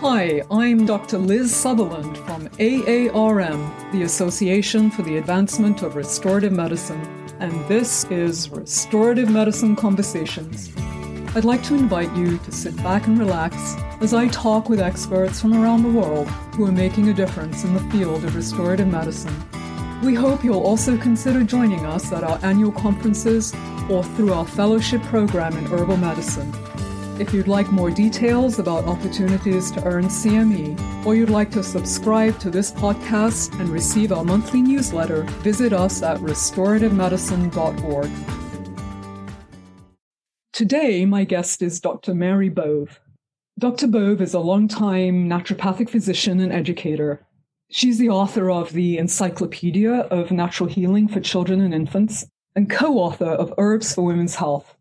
Hi, I'm Dr. Liz Sutherland from AARM, the Association for the Advancement of Restorative Medicine, and this is Restorative Medicine Conversations. I'd like to invite you to sit back and relax as I talk with experts from around the world who are making a difference in the field of restorative medicine. We hope you'll also consider joining us at our annual conferences or through our fellowship program in herbal medicine. If you'd like more details about opportunities to earn CME, or you'd like to subscribe to this podcast and receive our monthly newsletter, visit us at restorativemedicine.org. Today, my guest is Dr. Mary Bove. Dr. Bove is a longtime naturopathic physician and educator. She's the author of the Encyclopedia of Natural Healing for Children and Infants and co author of Herbs for Women's Health.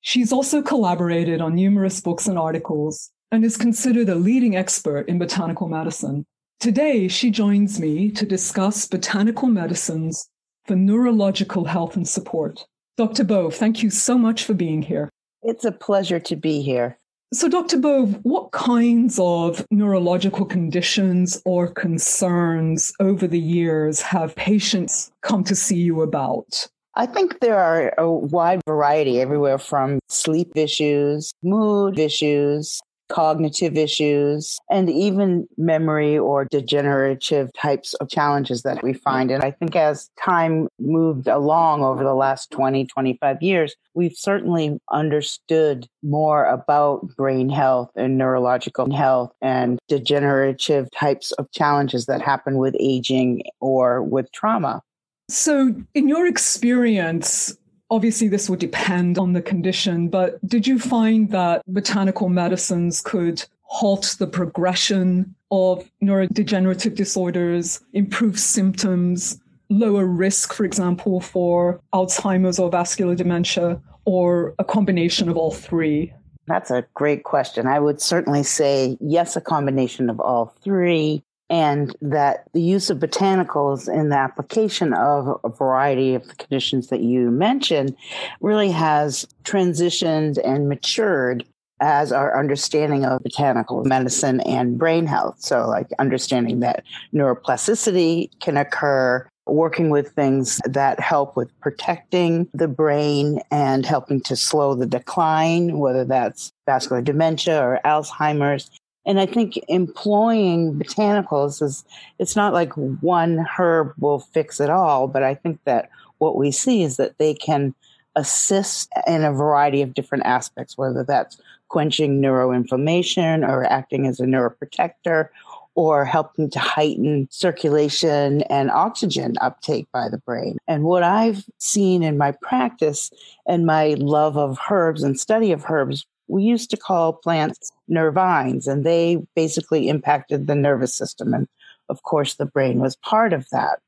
She's also collaborated on numerous books and articles and is considered a leading expert in botanical medicine. Today, she joins me to discuss botanical medicines for neurological health and support. Dr. Bove, thank you so much for being here. It's a pleasure to be here. So, Dr. Bove, what kinds of neurological conditions or concerns over the years have patients come to see you about? I think there are a wide variety everywhere from sleep issues, mood issues, cognitive issues, and even memory or degenerative types of challenges that we find. And I think as time moved along over the last 20, 25 years, we've certainly understood more about brain health and neurological health and degenerative types of challenges that happen with aging or with trauma. So, in your experience, obviously this would depend on the condition, but did you find that botanical medicines could halt the progression of neurodegenerative disorders, improve symptoms, lower risk, for example, for Alzheimer's or vascular dementia, or a combination of all three? That's a great question. I would certainly say yes, a combination of all three and that the use of botanicals in the application of a variety of the conditions that you mentioned really has transitioned and matured as our understanding of botanical medicine and brain health. So, like understanding that neuroplasticity can occur, working with things that help with protecting the brain and helping to slow the decline, whether that's vascular dementia or Alzheimer's, and I think employing botanicals is, it's not like one herb will fix it all, but I think that what we see is that they can assist in a variety of different aspects, whether that's quenching neuroinflammation or acting as a neuroprotector or helping to heighten circulation and oxygen uptake by the brain. And what I've seen in my practice and my love of herbs and study of herbs we used to call plants nervines, and they basically impacted the nervous system. And of course, the brain was part of that.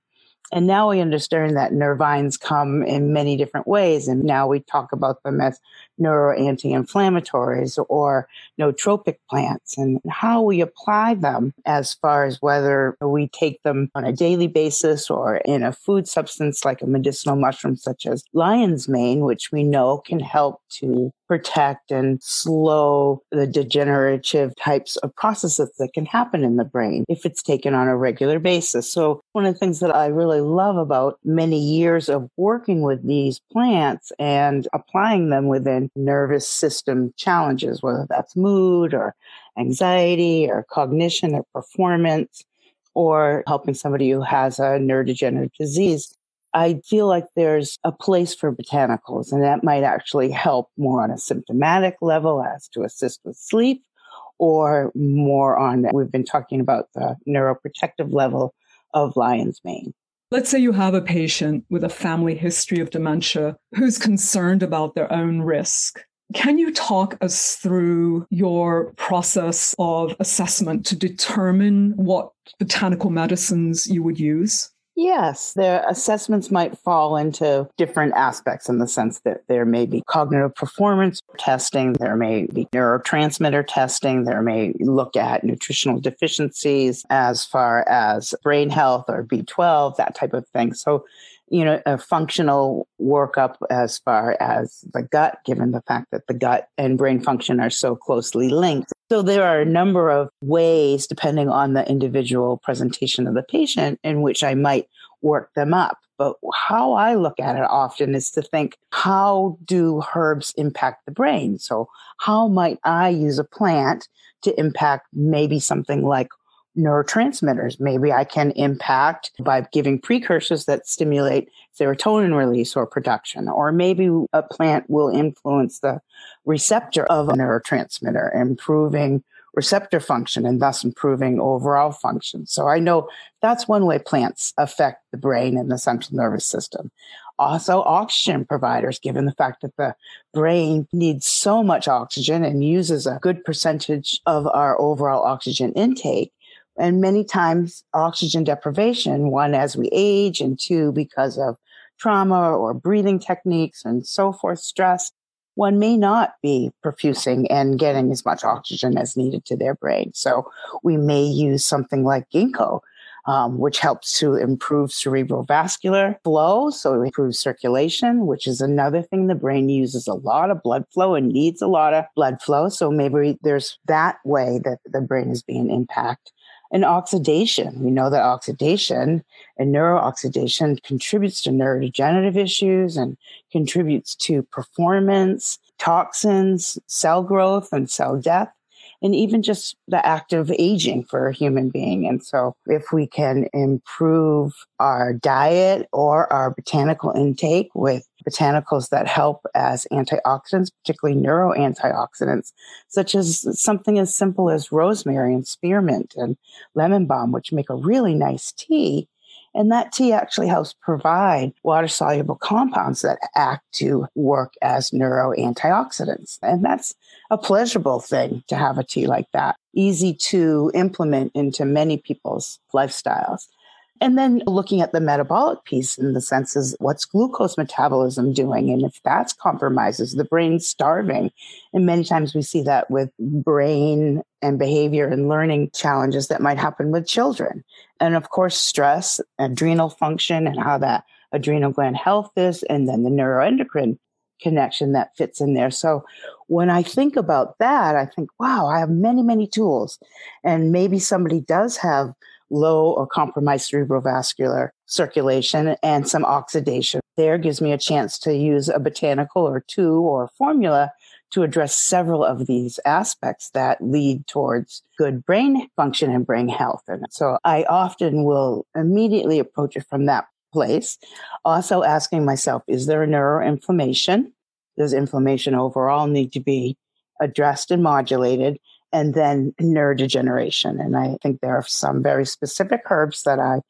And now we understand that nervines come in many different ways. And now we talk about them as neuro anti inflammatories or nootropic plants and how we apply them as far as whether we take them on a daily basis or in a food substance like a medicinal mushroom such as lion's mane, which we know can help to protect and slow the degenerative types of processes that can happen in the brain if it's taken on a regular basis. So one of the things that I really love about many years of working with these plants and applying them within nervous system challenges, whether that's mood or anxiety or cognition or performance or helping somebody who has a neurodegenerative disease I feel like there's a place for botanicals, and that might actually help more on a symptomatic level as to assist with sleep, or more on, we've been talking about the neuroprotective level of lion's mane. Let's say you have a patient with a family history of dementia who's concerned about their own risk. Can you talk us through your process of assessment to determine what botanical medicines you would use? Yes, the assessments might fall into different aspects in the sense that there may be cognitive performance testing, there may be neurotransmitter testing, there may look at nutritional deficiencies as far as brain health or B12, that type of thing. So, you know, a functional workup as far as the gut, given the fact that the gut and brain function are so closely linked. So there are a number of ways, depending on the individual presentation of the patient, in which I might work them up. But how I look at it often is to think, how do herbs impact the brain? So how might I use a plant to impact maybe something like neurotransmitters. Maybe I can impact by giving precursors that stimulate serotonin release or production, or maybe a plant will influence the receptor of a neurotransmitter, improving receptor function and thus improving overall function. So I know that's one way plants affect the brain and the central nervous system. Also, oxygen providers, given the fact that the brain needs so much oxygen and uses a good percentage of our overall oxygen intake. And many times, oxygen deprivation, one, as we age, and two, because of trauma or breathing techniques and so forth, stress, one may not be perfusing and getting as much oxygen as needed to their brain. So we may use something like ginkgo, um, which helps to improve cerebral vascular flow. So it improves circulation, which is another thing. The brain uses a lot of blood flow and needs a lot of blood flow. So maybe there's that way that the brain is being impacted and oxidation. We know that oxidation and neurooxidation contributes to neurodegenerative issues and contributes to performance, toxins, cell growth, and cell death and even just the act of aging for a human being. And so if we can improve our diet or our botanical intake with botanicals that help as antioxidants, particularly neuro antioxidants, such as something as simple as rosemary and spearmint and lemon balm, which make a really nice tea, and that tea actually helps provide water soluble compounds that act to work as neuro antioxidants. And that's a pleasurable thing to have a tea like that, easy to implement into many people's lifestyles. And then looking at the metabolic piece in the sense is what's glucose metabolism doing? And if that's compromises, the brain's starving. And many times we see that with brain and behavior and learning challenges that might happen with children. And of course, stress, adrenal function, and how that adrenal gland health is, and then the neuroendocrine connection that fits in there. So when I think about that, I think, wow, I have many, many tools. And maybe somebody does have low or compromised cerebrovascular circulation and some oxidation. There gives me a chance to use a botanical or two or formula to address several of these aspects that lead towards good brain function and brain health. And so I often will immediately approach it from that place. Also asking myself, is there a neuroinflammation? Does inflammation overall need to be addressed and modulated? And then neurodegeneration. And I think there are some very specific herbs that I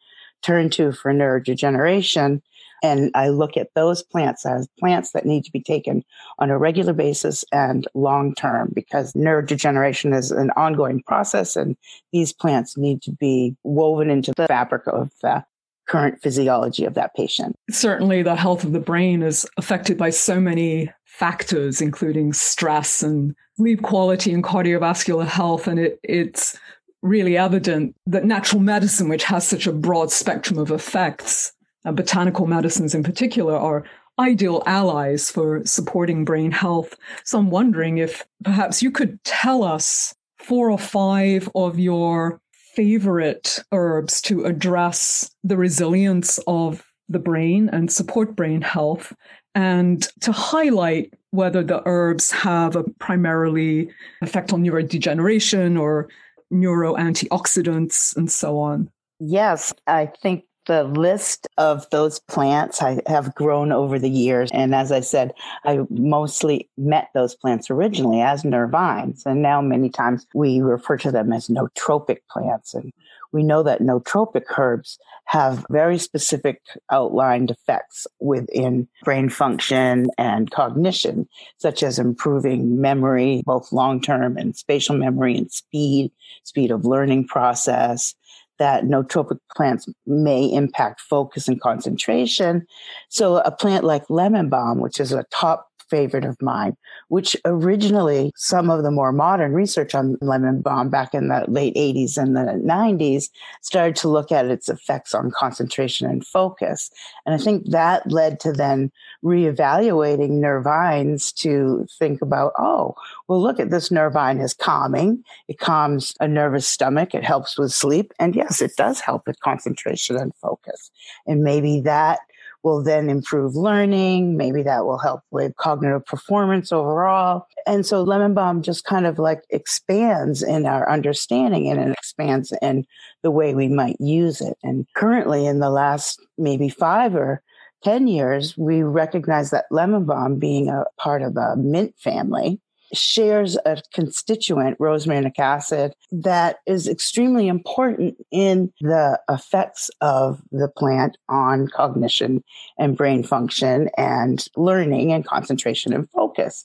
turn to for neurodegeneration. And I look at those plants as plants that need to be taken on a regular basis and long term because neurodegeneration is an ongoing process and these plants need to be woven into the fabric of the current physiology of that patient. Certainly, the health of the brain is affected by so many factors, including stress and sleep quality and cardiovascular health. And it, it's really evident that natural medicine, which has such a broad spectrum of effects, and botanical medicines in particular, are ideal allies for supporting brain health. So I'm wondering if perhaps you could tell us four or five of your favorite herbs to address the resilience of the brain and support brain health and to highlight whether the herbs have a primarily effect on neurodegeneration or neuro antioxidants and so on. Yes, I think the list of those plants I have grown over the years. And as I said, I mostly met those plants originally as nervines. And now many times we refer to them as nootropic plants. And we know that nootropic herbs have very specific outlined effects within brain function and cognition, such as improving memory, both long term and spatial memory and speed, speed of learning process, that nootropic plants may impact focus and concentration. So a plant like lemon balm, which is a top favorite of mine, which originally some of the more modern research on lemon balm back in the late 80s and the 90s started to look at its effects on concentration and focus. And I think that led to then reevaluating nervines to think about, oh, well, look at this nervine is calming. It calms a nervous stomach. It helps with sleep. And yes, it does help with concentration and focus. And maybe that will then improve learning. Maybe that will help with cognitive performance overall. And so lemon balm just kind of like expands in our understanding and it expands in the way we might use it. And currently in the last maybe five or 10 years, we recognize that lemon balm being a part of a mint family shares a constituent, rosmarinic acid, that is extremely important in the effects of the plant on cognition and brain function and learning and concentration and focus.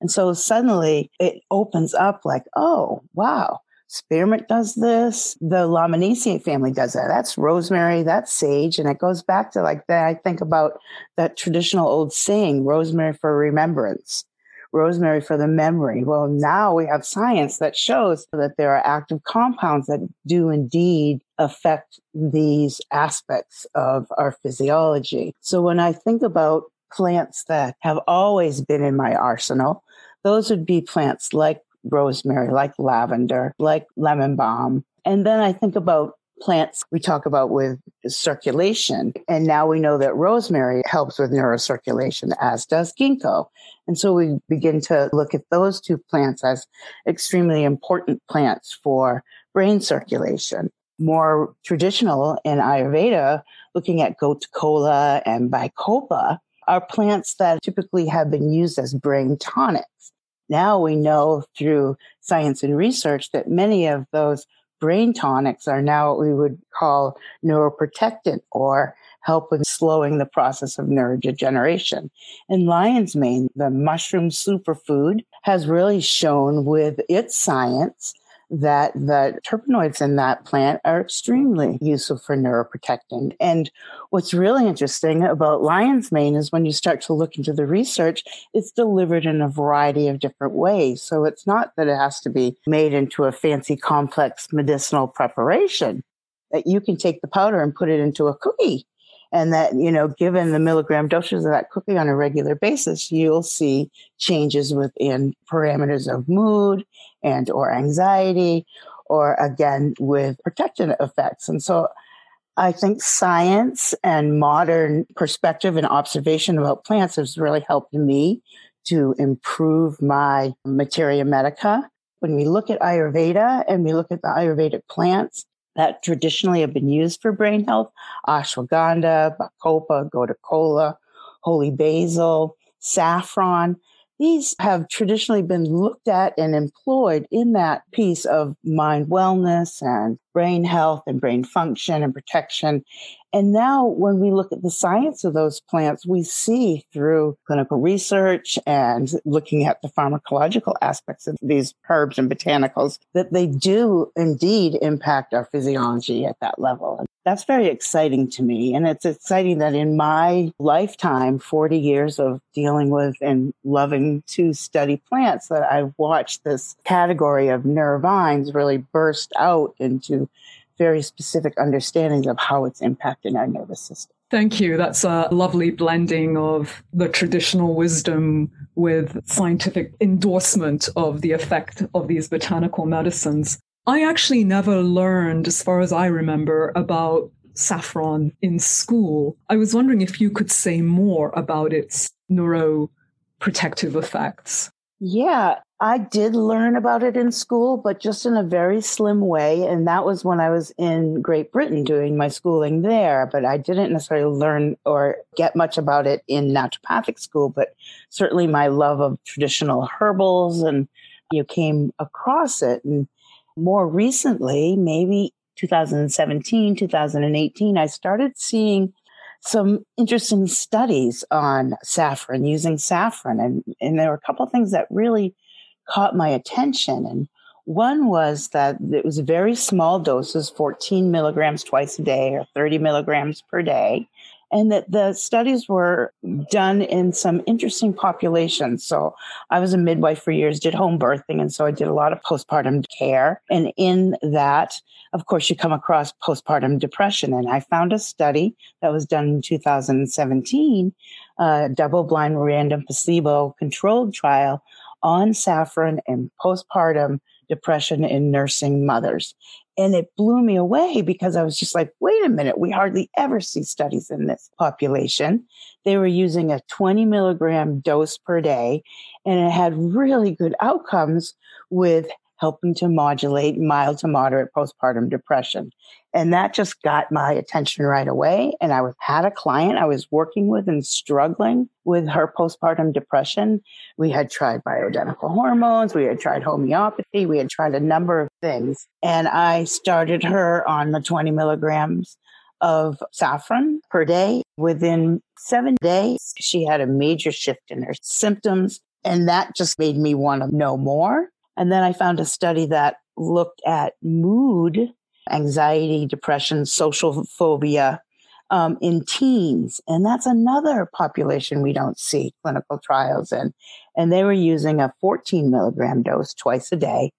And so suddenly it opens up like, oh, wow. Spearmint does this. The Lamiaceae family does that. That's rosemary, that's sage. And it goes back to like that. I think about that traditional old saying, rosemary for remembrance rosemary for the memory. Well, now we have science that shows that there are active compounds that do indeed affect these aspects of our physiology. So when I think about plants that have always been in my arsenal, those would be plants like rosemary, like lavender, like lemon balm. And then I think about plants we talk about with circulation. And now we know that rosemary helps with neurocirculation, as does ginkgo. And so we begin to look at those two plants as extremely important plants for brain circulation. More traditional in Ayurveda, looking at gotu kola and bacopa, are plants that typically have been used as brain tonics. Now we know through science and research that many of those brain tonics are now what we would call neuroprotectant or help with slowing the process of neurodegeneration. And lion's mane, the mushroom superfood, has really shown with its science that the terpenoids in that plant are extremely useful for neuroprotecting. And what's really interesting about lion's mane is when you start to look into the research, it's delivered in a variety of different ways. So it's not that it has to be made into a fancy complex medicinal preparation. That you can take the powder and put it into a cookie and that you know given the milligram doses of that cookie on a regular basis you'll see changes within parameters of mood and or anxiety or again with protection effects. And so i think science and modern perspective and observation about plants has really helped me to improve my materia medica. When we look at ayurveda and we look at the ayurvedic plants that traditionally have been used for brain health ashwagandha, bacopa, gotu kola, holy basil, saffron. These have traditionally been looked at and employed in that piece of mind wellness and brain health and brain function and protection. And now when we look at the science of those plants, we see through clinical research and looking at the pharmacological aspects of these herbs and botanicals that they do indeed impact our physiology at that level. That's very exciting to me. And it's exciting that in my lifetime, 40 years of dealing with and loving to study plants, that I've watched this category of nervines really burst out into very specific understandings of how it's impacting our nervous system. Thank you. That's a lovely blending of the traditional wisdom with scientific endorsement of the effect of these botanical medicines. I actually never learned, as far as I remember, about saffron in school. I was wondering if you could say more about its neuroprotective effects. Yeah, I did learn about it in school, but just in a very slim way. And that was when I was in Great Britain doing my schooling there. But I didn't necessarily learn or get much about it in naturopathic school, but certainly my love of traditional herbals and you came across it. And more recently, maybe 2017, 2018, I started seeing some interesting studies on saffron, using saffron. And, and there were a couple of things that really caught my attention. And one was that it was very small doses, 14 milligrams twice a day or 30 milligrams per day. and that the studies were done in some interesting populations. So I was a midwife for years, did home birthing, and so I did a lot of postpartum care. And in that, of course, you come across postpartum depression. And I found a study that was done in 2017, a double blind random placebo controlled trial on saffron and postpartum depression in nursing mothers. And it blew me away because I was just like, wait a minute, we hardly ever see studies in this population. They were using a 20 milligram dose per day, and it had really good outcomes with helping to modulate mild to moderate postpartum depression. And that just got my attention right away. And I was, had a client I was working with and struggling with her postpartum depression. We had tried bioidentical hormones. We had tried homeopathy. We had tried a number of things. And I started her on the 20 milligrams of saffron per day. Within seven days, she had a major shift in her symptoms. And that just made me want to know more. And then I found a study that looked at mood, anxiety, depression, social phobia um, in teens. And that's another population we don't see clinical trials in. And they were using a 14 milligram dose twice a day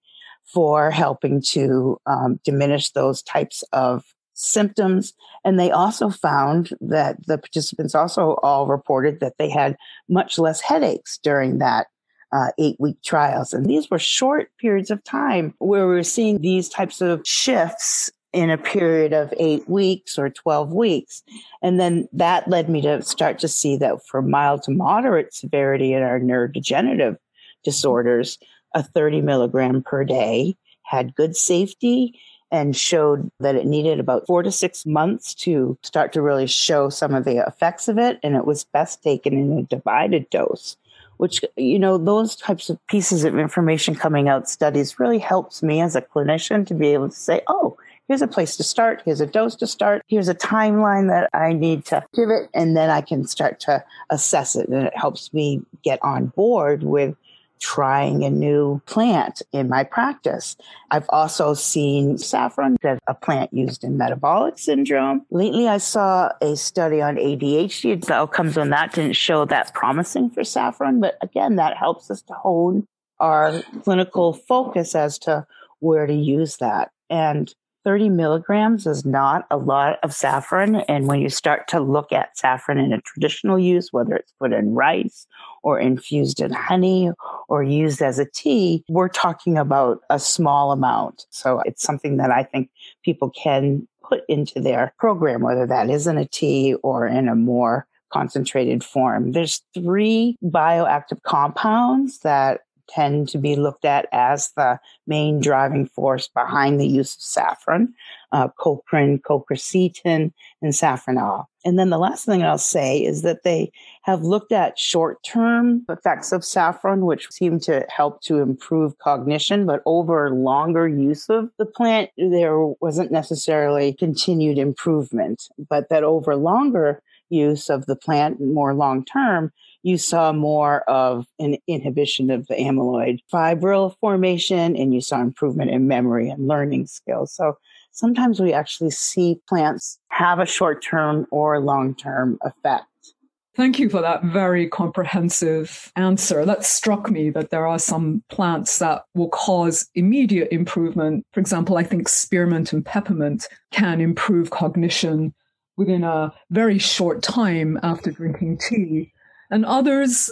for helping to um, diminish those types of symptoms. And they also found that the participants also all reported that they had much less headaches during that uh, eight week trials. And these were short periods of time where we were seeing these types of shifts in a period of eight weeks or 12 weeks. And then that led me to start to see that for mild to moderate severity in our neurodegenerative disorders, a 30 milligram per day had good safety and showed that it needed about four to six months to start to really show some of the effects of it. And it was best taken in a divided dose which, you know, those types of pieces of information coming out studies really helps me as a clinician to be able to say, oh, here's a place to start. Here's a dose to start. Here's a timeline that I need to give it And then I can start to assess it. And it helps me get on board with trying a new plant in my practice. I've also seen saffron as a plant used in metabolic syndrome. Lately, I saw a study on ADHD. The outcomes on that didn't show that promising for saffron, but again, that helps us to hone our clinical focus as to where to use that. And 30 milligrams is not a lot of saffron. And when you start to look at saffron in a traditional use, whether it's put in rice or infused in honey or used as a tea, we're talking about a small amount. So it's something that I think people can put into their program, whether that is in a tea or in a more concentrated form. There's three bioactive compounds that tend to be looked at as the main driving force behind the use of saffron, uh, crocin, crocetin, and safranal. And then the last thing I'll say is that they have looked at short-term effects of saffron, which seem to help to improve cognition, but over longer use of the plant, there wasn't necessarily continued improvement, but that over longer use of the plant more long term, you saw more of an inhibition of the amyloid fibril formation and you saw improvement in memory and learning skills. So sometimes we actually see plants have a short term or long term effect. Thank you for that very comprehensive answer. That struck me that there are some plants that will cause immediate improvement. For example, I think spearmint and peppermint can improve cognition within a very short time after drinking tea and others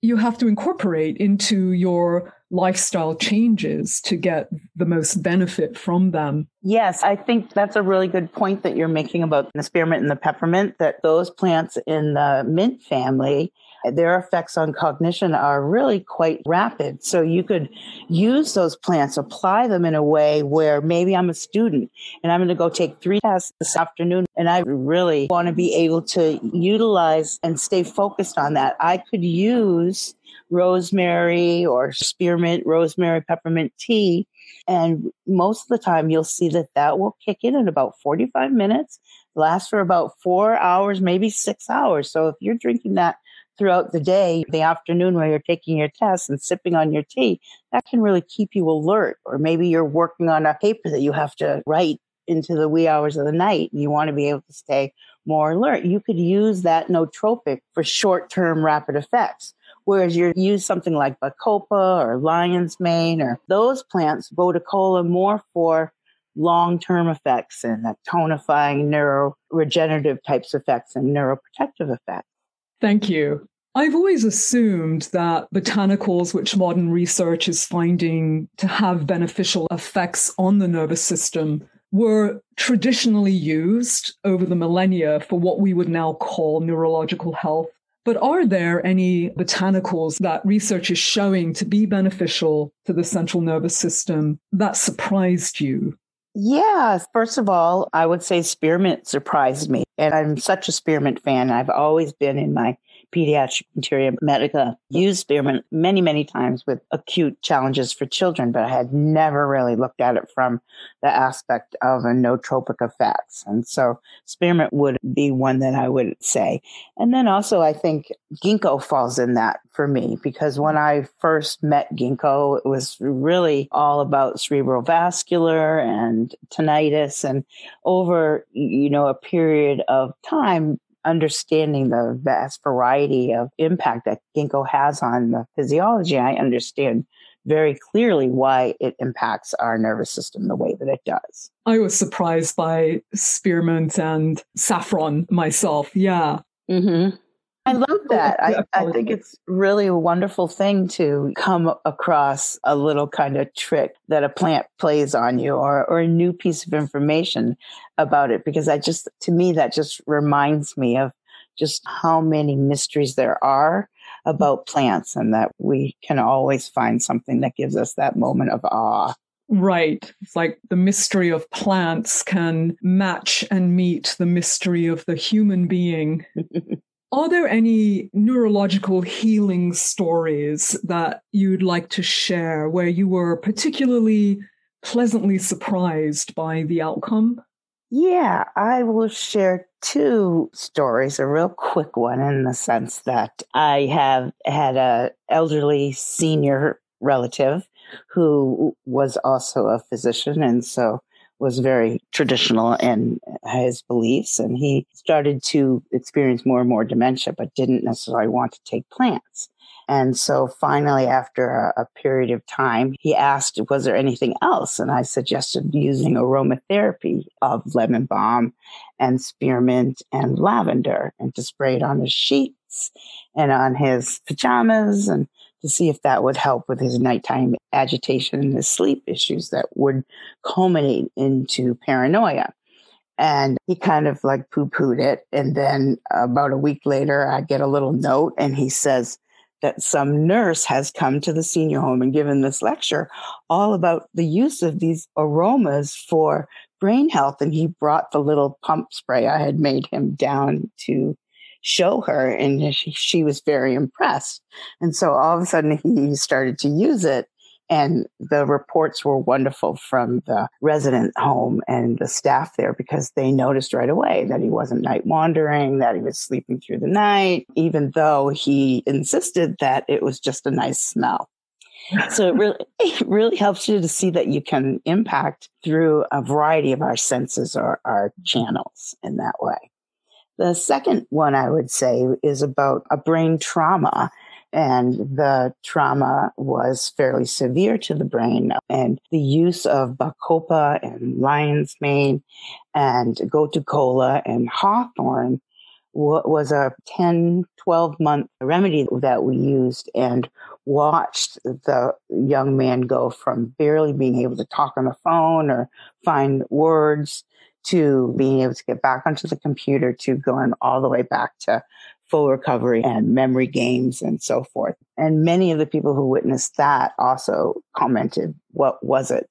you have to incorporate into your lifestyle changes to get the most benefit from them. Yes, I think that's a really good point that you're making about the spearmint and the peppermint, that those plants in the mint family their effects on cognition are really quite rapid. So you could use those plants, apply them in a way where maybe I'm a student and I'm going to go take three tests this afternoon and I really want to be able to utilize and stay focused on that. I could use rosemary or spearmint, rosemary, peppermint tea. And most of the time you'll see that that will kick in in about 45 minutes, last for about four hours, maybe six hours. So if you're drinking that throughout the day, the afternoon while you're taking your test and sipping on your tea, that can really keep you alert. Or maybe you're working on a paper that you have to write into the wee hours of the night and you want to be able to stay more alert, you could use that nootropic for short term rapid effects. Whereas you use something like Bacopa or lion's mane or those plants, gotu kola, more for long term effects and that tonifying neuroregenerative types of effects and neuroprotective effects. Thank you. I've always assumed that botanicals, which modern research is finding to have beneficial effects on the nervous system, were traditionally used over the millennia for what we would now call neurological health. But are there any botanicals that research is showing to be beneficial to the central nervous system that surprised you? Yeah, first of all, I would say spearmint surprised me. And I'm such a spearmint fan. I've always been in my pediatric materia medica used spearmint many, many times with acute challenges for children, but I had never really looked at it from the aspect of a nootropic effects. And so spearmint would be one that I would say. And then also I think ginkgo falls in that for me because when I first met ginkgo, it was really all about cerebrovascular and tinnitus. And over, you know, a period of time, understanding the vast variety of impact that ginkgo has on the physiology, I understand very clearly why it impacts our nervous system the way that it does. I was surprised by spearmint and saffron myself. Yeah. Mm-hmm. I love that. I, I think it's really a wonderful thing to come across a little kind of trick that a plant plays on you or, or a new piece of information about it because I just, to me, that just reminds me of just how many mysteries there are about plants and that we can always find something that gives us that moment of awe. Right. It's like the mystery of plants can match and meet the mystery of the human being. Are there any neurological healing stories that you'd like to share where you were particularly pleasantly surprised by the outcome? Yeah, I will share two stories. A real quick one in the sense that I have had a elderly senior relative who was also a physician and so was very traditional in his beliefs and he started to experience more and more dementia but didn't necessarily want to take plants. And so finally after a, a, period of time he asked was there anything else? And i suggested using aromatherapy of lemon balm and spearmint and lavender and to spray it on his sheets and on his pajamas and to see if that would help with his nighttime agitation and his sleep issues that would culminate into paranoia. And he kind of like poo pooed it. And then about a week later, I get a little note and he says that some nurse has come to the senior home and given this lecture all about the use of these aromas for brain health. And he brought the little pump spray I had made him down to show her and she, was very impressed. And so all of a sudden he started to use it and the reports were wonderful from the resident home and the staff there because they noticed right away that he wasn't night wandering, that he was sleeping through the night, even though he insisted that it was just a nice smell. so it really, it really helps you to see that you can impact through a variety of our senses or our channels in that way. The second one I would say is about a brain trauma. And the trauma was fairly severe to the brain. And the use of Bacopa and lion's mane and gotu kola and hawthorn was a 10, 12 month remedy that we used and watched the young man go from barely being able to talk on the phone or find words to being able to get back onto the computer to going all the way back to full recovery and memory games and so forth. And many of the people who witnessed that also commented, what was it?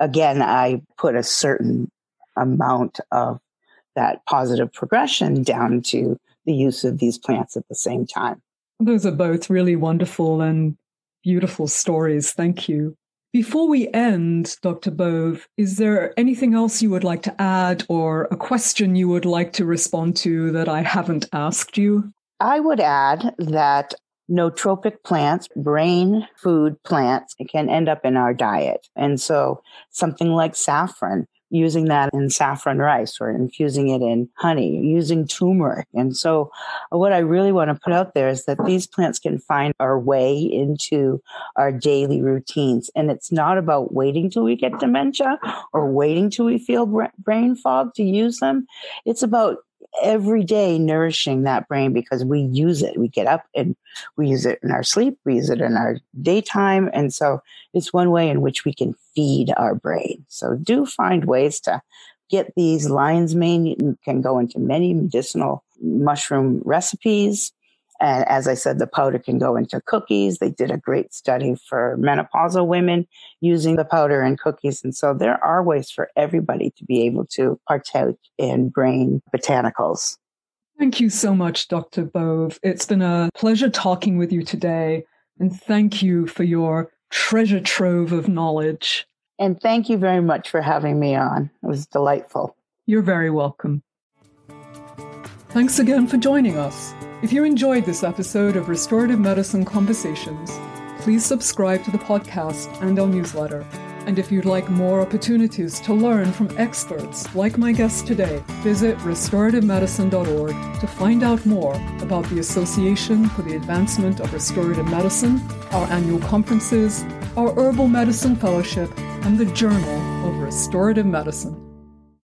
Again, I put a certain amount of that positive progression down to the use of these plants at the same time. Those are both really wonderful and beautiful stories. Thank you. Before we end, Dr. Bove, is there anything else you would like to add or a question you would like to respond to that I haven't asked you? I would add that nootropic plants, brain food plants, can end up in our diet. And so something like saffron using that in saffron rice or infusing it in honey, using turmeric. And so, what I really want to put out there is that these plants can find our way into our daily routines. And it's not about waiting till we get dementia or waiting till we feel brain fog to use them. It's about every day nourishing that brain because we use it. We get up and we use it in our sleep, we use it in our daytime. And so it's one way in which we can feed our brain. So do find ways to get these lion's mane. You can go into many medicinal mushroom recipes. And as I said, the powder can go into cookies. They did a great study for menopausal women using the powder in cookies. And so there are ways for everybody to be able to partake in brain botanicals. Thank you so much, Dr. Bove. It's been a pleasure talking with you today. And thank you for your treasure trove of knowledge. And thank you very much for having me on. It was delightful. You're very welcome. Thanks again for joining us. If you enjoyed this episode of Restorative Medicine Conversations, please subscribe to the podcast and our newsletter. And if you'd like more opportunities to learn from experts like my guest today, visit restorativemedicine.org to find out more about the Association for the Advancement of Restorative Medicine, our annual conferences, our Herbal Medicine Fellowship, and the Journal of Restorative Medicine.